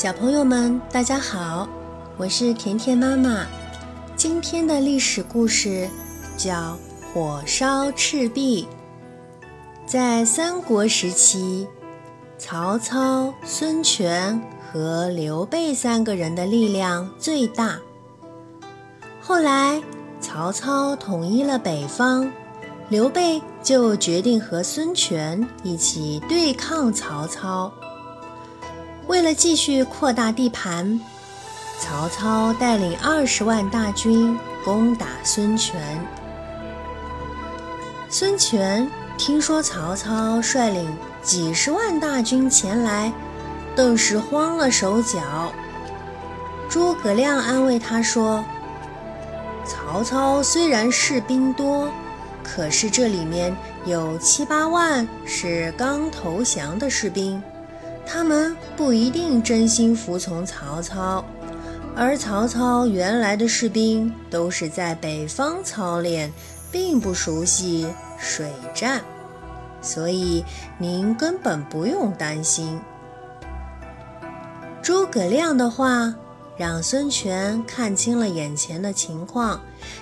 小朋友们，大家好，我是甜甜妈妈。今天的历史故事叫《火烧赤壁》。在三国时期，曹操、孙权和刘备三个人的力量最大。后来，曹操统一了北方，刘备就决定和孙权一起对抗曹操。为了继续扩大地盘，曹操带领二十万大军攻打孙权。孙权听说曹操率领几十万大军前来，顿时慌了手脚。诸葛亮安慰他说：“曹操虽然士兵多，可是这里面有七八万是刚投降的士兵。”他们不一定真心服从曹操，而曹操原来的士兵都是在北方操练，并不熟悉水战，所以您根本不用担心。诸葛亮的话让孙权看清了眼前的情况，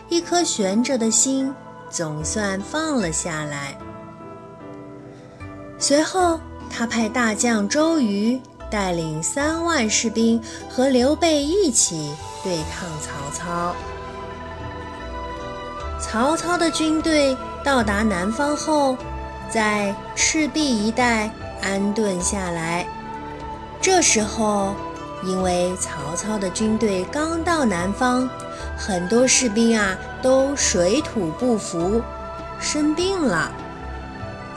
一颗悬着的心总算放了下来。随后。他派大将周瑜带领三万士兵和刘备一起对抗曹操。曹操的军队到达南方后，在赤壁一带安顿下来。这时候，因为曹操的军队刚到南方，很多士兵啊都水土不服，生病了。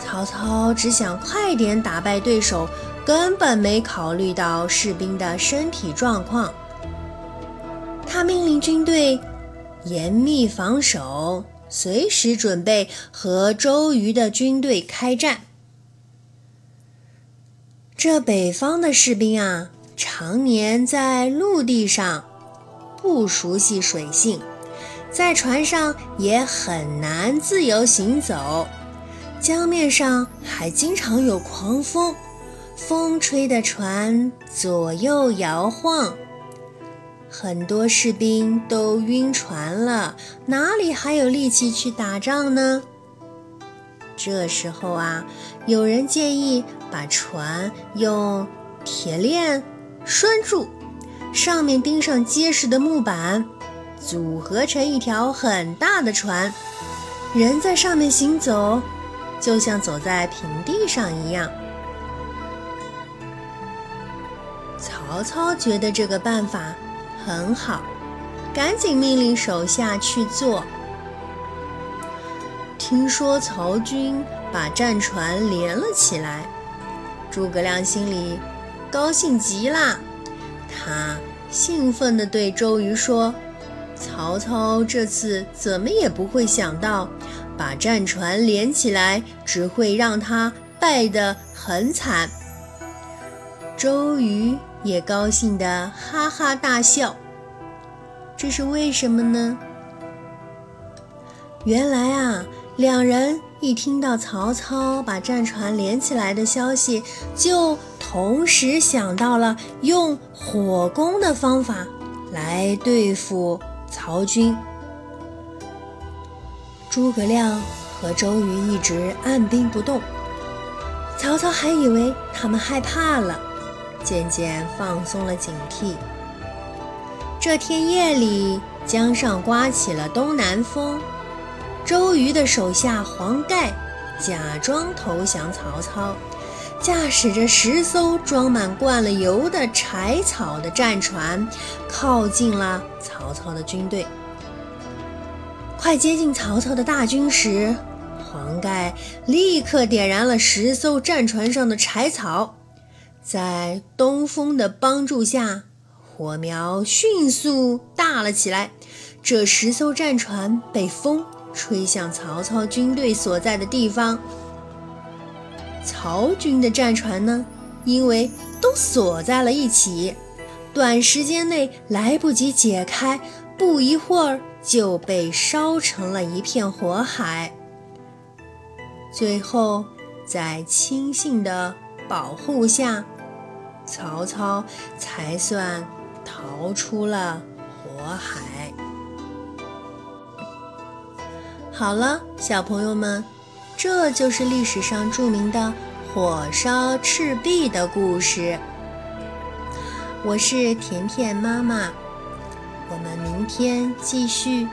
曹操只想快点打败对手，根本没考虑到士兵的身体状况。他命令军队严密防守，随时准备和周瑜的军队开战。这北方的士兵啊，常年在陆地上，不熟悉水性，在船上也很难自由行走。江面上还经常有狂风，风吹的船左右摇晃，很多士兵都晕船了，哪里还有力气去打仗呢？这时候啊，有人建议把船用铁链拴住，上面钉上结实的木板，组合成一条很大的船，人在上面行走。就像走在平地上一样。曹操觉得这个办法很好，赶紧命令手下去做。听说曹军把战船连了起来，诸葛亮心里高兴极了，他兴奋地对周瑜说：“曹操这次怎么也不会想到。”把战船连起来，只会让他败得很惨。周瑜也高兴的哈哈大笑。这是为什么呢？原来啊，两人一听到曹操把战船连起来的消息，就同时想到了用火攻的方法来对付曹军。诸葛亮和周瑜一直按兵不动，曹操还以为他们害怕了，渐渐放松了警惕。这天夜里，江上刮起了东南风，周瑜的手下黄盖假装投降曹操，驾驶着十艘装满灌了油的柴草的战船，靠近了曹操的军队。快接近曹操的大军时，黄盖立刻点燃了十艘战船上的柴草，在东风的帮助下，火苗迅速大了起来。这十艘战船被风吹向曹操军队所在的地方。曹军的战船呢，因为都锁在了一起，短时间内来不及解开，不一会儿。就被烧成了一片火海。最后，在亲信的保护下，曹操才算逃出了火海。好了，小朋友们，这就是历史上著名的火烧赤壁的故事。我是甜甜妈妈，我们明天继续。